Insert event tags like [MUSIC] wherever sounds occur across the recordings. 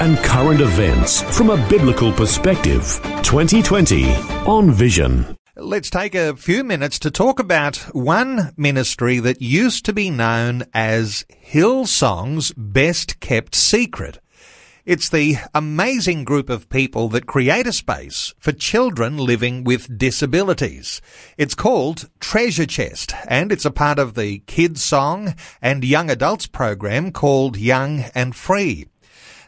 and current events from a biblical perspective. 2020 on Vision. Let's take a few minutes to talk about one ministry that used to be known as Hillsong's best kept secret. It's the amazing group of people that create a space for children living with disabilities. It's called Treasure Chest and it's a part of the Kids Song and Young Adults program called Young and Free.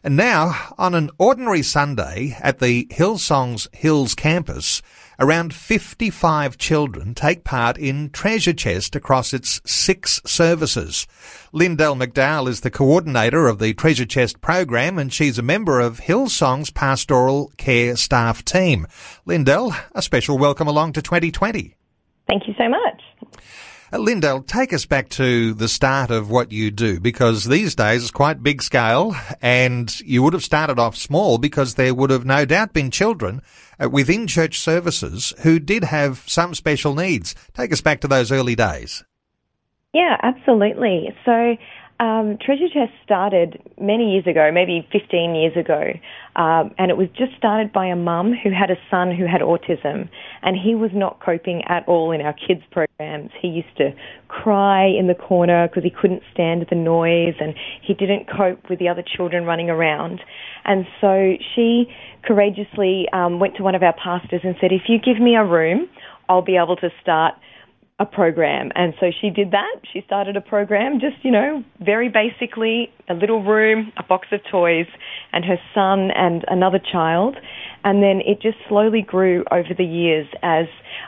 And now, on an ordinary Sunday at the Hillsong's Hills campus, Around 55 children take part in Treasure Chest across its six services. Lindell McDowell is the coordinator of the Treasure Chest program and she's a member of Hillsong's pastoral care staff team. Lindell, a special welcome along to 2020. Thank you so much. Uh, Lindell, take us back to the start of what you do because these days it's quite big scale and you would have started off small because there would have no doubt been children uh, within church services who did have some special needs. Take us back to those early days. Yeah, absolutely. So um, Treasure Chest started many years ago, maybe 15 years ago, um, and it was just started by a mum who had a son who had autism, and he was not coping at all in our kids' programs. He used to cry in the corner because he couldn't stand the noise, and he didn't cope with the other children running around. And so she courageously um, went to one of our pastors and said, "If you give me a room, I'll be able to start." A program. And so she did that. She started a program, just, you know, very basically a little room, a box of toys, and her son and another child. And then it just slowly grew over the years as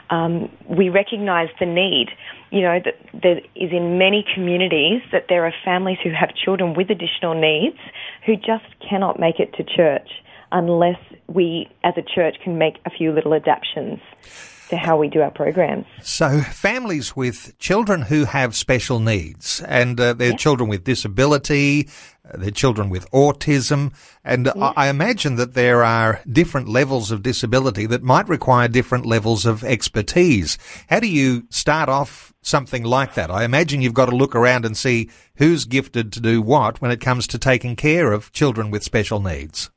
um, we recognized the need. You know, that there is in many communities that there are families who have children with additional needs who just cannot make it to church unless we as a church can make a few little adaptations to how we do our programs. So, families with children who have special needs, and uh, they're children with disability, uh, they're children with autism, and I, I imagine that there are different levels of disability that might require different levels of expertise. How do you start off something like that? I imagine you've got to look around and see who's gifted to do what when it comes to taking care of children with special needs.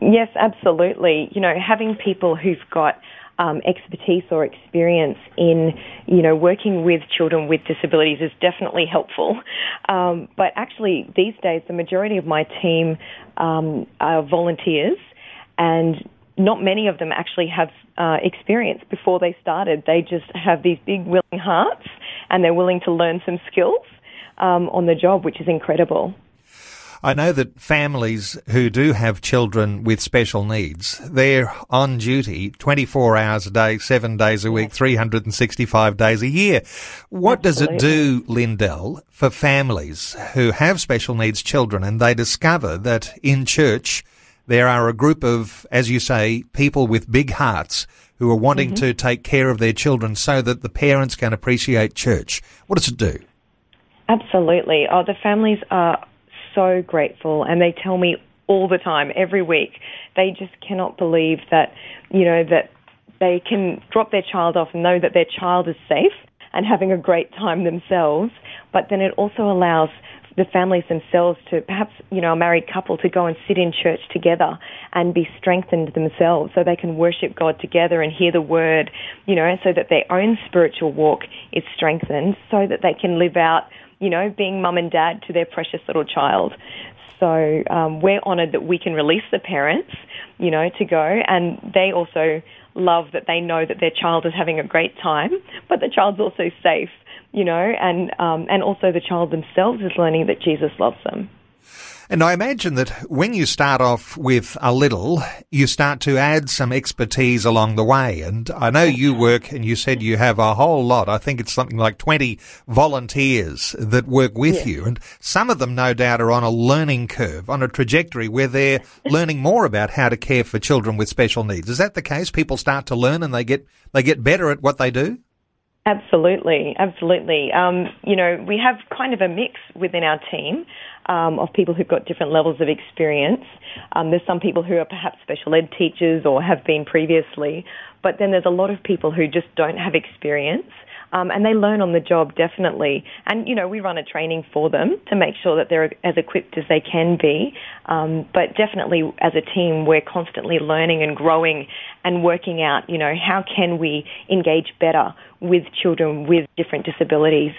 Yes, absolutely. You know, having people who've got um, expertise or experience in, you know, working with children with disabilities is definitely helpful. [LAUGHS] Um, but actually, these days, the majority of my team um, are volunteers, and not many of them actually have uh, experience before they started. They just have these big willing hearts, and they're willing to learn some skills um, on the job, which is incredible. I know that families who do have children with special needs, they're on duty 24 hours a day, seven days a week, 365 days a year. What Absolutely. does it do, Lindell, for families who have special needs children and they discover that in church there are a group of, as you say, people with big hearts who are wanting mm-hmm. to take care of their children so that the parents can appreciate church? What does it do? Absolutely. Oh, the families are so grateful and they tell me all the time, every week, they just cannot believe that, you know, that they can drop their child off and know that their child is safe and having a great time themselves. But then it also allows the families themselves to perhaps, you know, a married couple to go and sit in church together and be strengthened themselves so they can worship God together and hear the word, you know, so that their own spiritual walk is strengthened so that they can live out you know, being mum and dad to their precious little child. So um, we're honoured that we can release the parents, you know, to go, and they also love that they know that their child is having a great time, but the child's also safe, you know, and um, and also the child themselves is learning that Jesus loves them. And I imagine that when you start off with a little, you start to add some expertise along the way. And I know you work and you said you have a whole lot. I think it's something like 20 volunteers that work with you. And some of them, no doubt, are on a learning curve, on a trajectory where they're [LAUGHS] learning more about how to care for children with special needs. Is that the case? People start to learn and they get, they get better at what they do? Absolutely, absolutely. Um, you know, we have kind of a mix within our team um, of people who've got different levels of experience. Um, there's some people who are perhaps special ed teachers or have been previously, but then there's a lot of people who just don't have experience. Um, and they learn on the job definitely. And you know, we run a training for them to make sure that they're as equipped as they can be. Um, but definitely, as a team, we're constantly learning and growing and working out. You know, how can we engage better with children with different disabilities?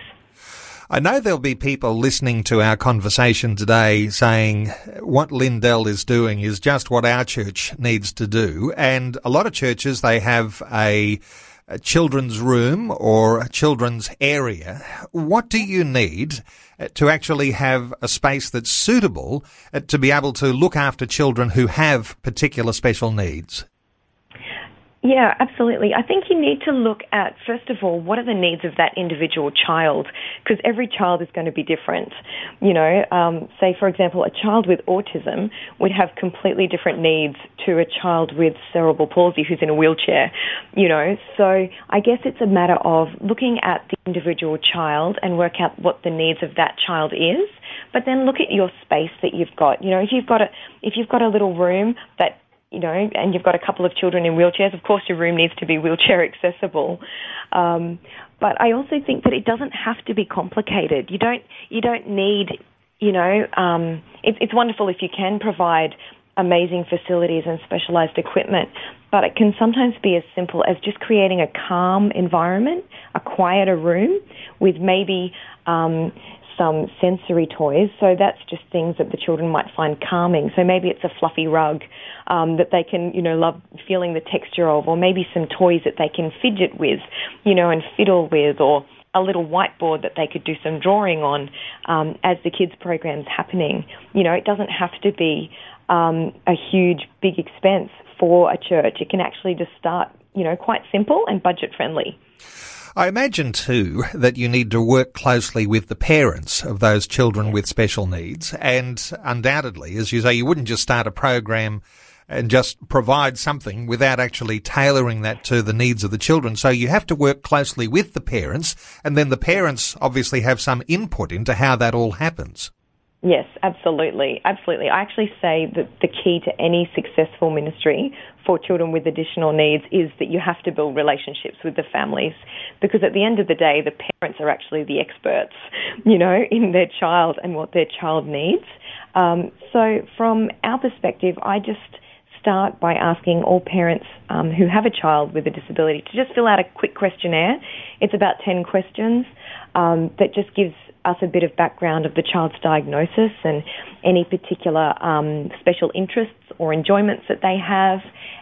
I know there'll be people listening to our conversation today saying what Lindell is doing is just what our church needs to do. And a lot of churches, they have a, a children's room or a children's area. What do you need uh, to actually have a space that's suitable uh, to be able to look after children who have particular special needs? Yeah, absolutely. I think you need to look at, first of all, what are the needs of that individual child? Because every child is going to be different. You know, um, say, for example, a child with autism would have completely different needs to a child with cerebral palsy who's in a wheelchair. You know, so I guess it's a matter of looking at the individual child and work out what the needs of that child is but then look at your space that you've got. You know, if you've got a if you've got a little room that you know, and you've got a couple of children in wheelchairs, of course your room needs to be wheelchair accessible. Um, but I also think that it doesn't have to be complicated. You don't you don't need you know um, it, it's wonderful if you can provide amazing facilities and specialized equipment, but it can sometimes be as simple as just creating a calm environment, a quieter room with maybe um, some sensory toys. So that's just things that the children might find calming. So maybe it's a fluffy rug um, that they can, you know, love feeling the texture of, or maybe some toys that they can fidget with, you know, and fiddle with, or a little whiteboard that they could do some drawing on um, as the kids program's happening. You know, it doesn't have to be um, a huge, big expense for a church. It can actually just start, you know, quite simple and budget friendly. I imagine too that you need to work closely with the parents of those children with special needs. And undoubtedly, as you say, you wouldn't just start a program and just provide something without actually tailoring that to the needs of the children. So you have to work closely with the parents and then the parents obviously have some input into how that all happens. Yes, absolutely. Absolutely. I actually say that the key to any successful ministry for children with additional needs is that you have to build relationships with the families because at the end of the day, the parents are actually the experts, [LAUGHS] you know, in their child and what their child needs. Um, so from our perspective, I just start by asking all parents um, who have a child with a disability to just fill out a quick questionnaire. It's about 10 questions um, that just gives us a bit of background of the child's diagnosis and any particular um, special interests or enjoyments that they have,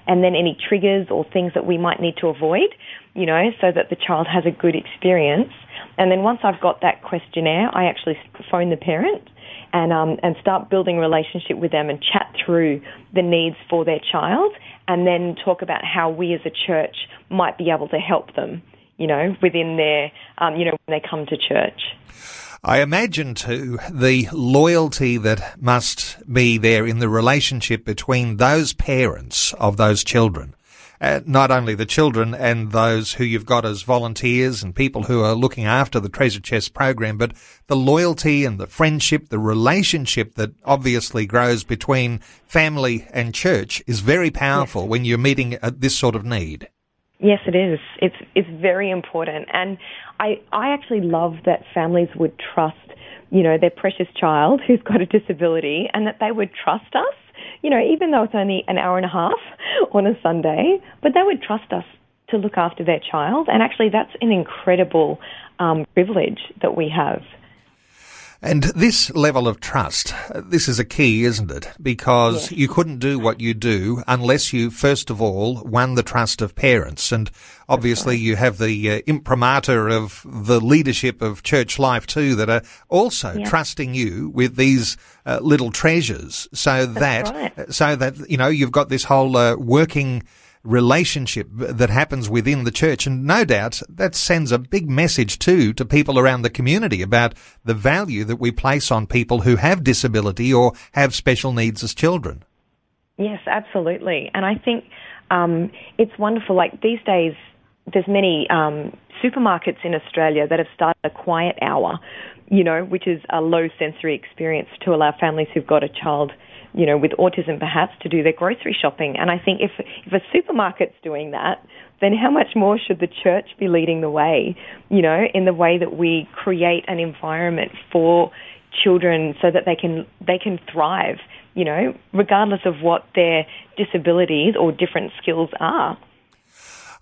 and then any triggers or things that we might need to avoid, you know, so that the child has a good experience. And then once I've got that questionnaire, I actually phone the parent and um, and start building a relationship with them and chat through the needs for their child, and then talk about how we as a church might be able to help them, you know, within their, um, you know, when they come to church. I imagine too the loyalty that must be there in the relationship between those parents of those children. Uh, not only the children and those who you've got as volunteers and people who are looking after the Treasure Chest program, but the loyalty and the friendship, the relationship that obviously grows between family and church is very powerful yes. when you're meeting this sort of need. Yes, it is. It's it's very important, and I I actually love that families would trust, you know, their precious child who's got a disability, and that they would trust us. You know, even though it's only an hour and a half [LAUGHS] on a Sunday, but they would trust us to look after their child, and actually, that's an incredible um, privilege that we have. And this level of trust, this is a key, isn't it? Because you couldn't do what you do unless you, first of all, won the trust of parents. And obviously you have the uh, imprimatur of the leadership of church life too that are also Yeah. trusting you with these uh, little treasures so that, right. so that, you know, you've got this whole uh, working relationship that happens within the church. And no doubt that sends a big message too to people around the community about the value that we place on people who have disability or have special needs as children. Yes, absolutely. And I think um, it's wonderful. Like these days, there's many um, supermarkets in Australia that have started a quiet hour, you know, which is a low sensory experience to allow families who've got a child, you know, with autism perhaps to do their grocery shopping. And I think if if a supermarket's doing that, then how much more should the church be leading the way, you know, in the way that we create an environment for children so that they can they can thrive, you know, regardless of what their disabilities or different skills are.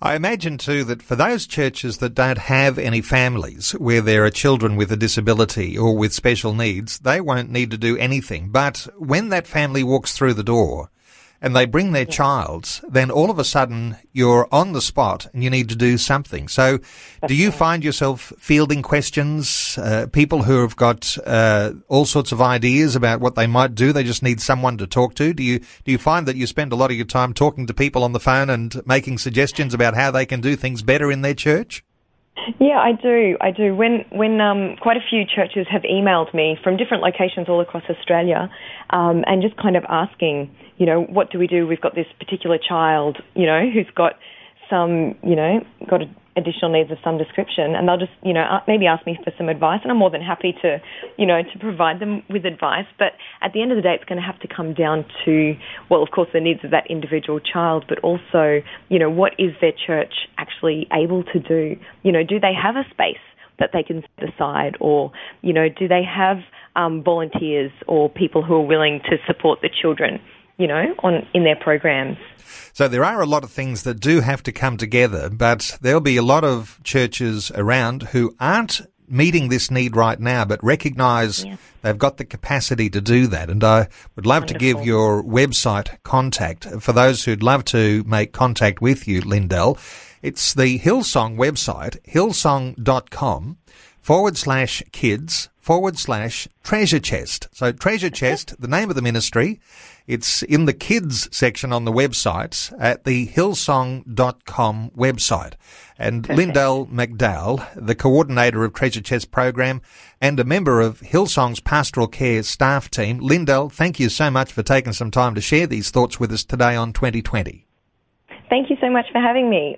I imagine too that for those churches that don't have any families where there are children with a disability or with special needs, they won't need to do anything. But when that family walks through the door and they bring their child, then all of a sudden you're on the spot and you need to do something. So do you find yourself fielding questions, uh, people who have got uh, all sorts of ideas about what they might do, they just need someone to talk to? Do you do you find that you spend a lot of your time talking to people on the phone and making suggestions about how they can do things better in their church? Yeah, I do. I do. When when um, quite a few churches have emailed me from different locations all across Australia, um, and just kind of asking, you know, what do we do? We've got this particular child, you know, who's got some, you know, got a, additional needs of some description, and they'll just, you know, maybe ask me for some advice, and I'm more than happy to, you know, to provide them with advice. But at the end of the day, it's going to have to come down to, well, of course, the needs of that individual child, but also, you know, what is their church actually able to do? You know, do they have a space? that they can set aside, or you know, do they have um, volunteers or people who are willing to support the children, you know, on in their programs? So there are a lot of things that do have to come together, but there'll be a lot of churches around who aren't meeting this need right now, but recognise Yeah. they've got the capacity to do that. And I would love to give your website contact for those who'd love to make contact with you, Lindell. It's the Hillsong website, hillsong.com forward slash kids forward slash treasure chest. So treasure chest, the name of the ministry. It's in the kids section on the website at the hillsong.com website. And Lindell McDowell, the coordinator of Treasure Chest program and a member of Hillsong's pastoral care staff team. Lindell, thank you so much for taking some time to share these thoughts with us today on 2020. Thank you so much for having me.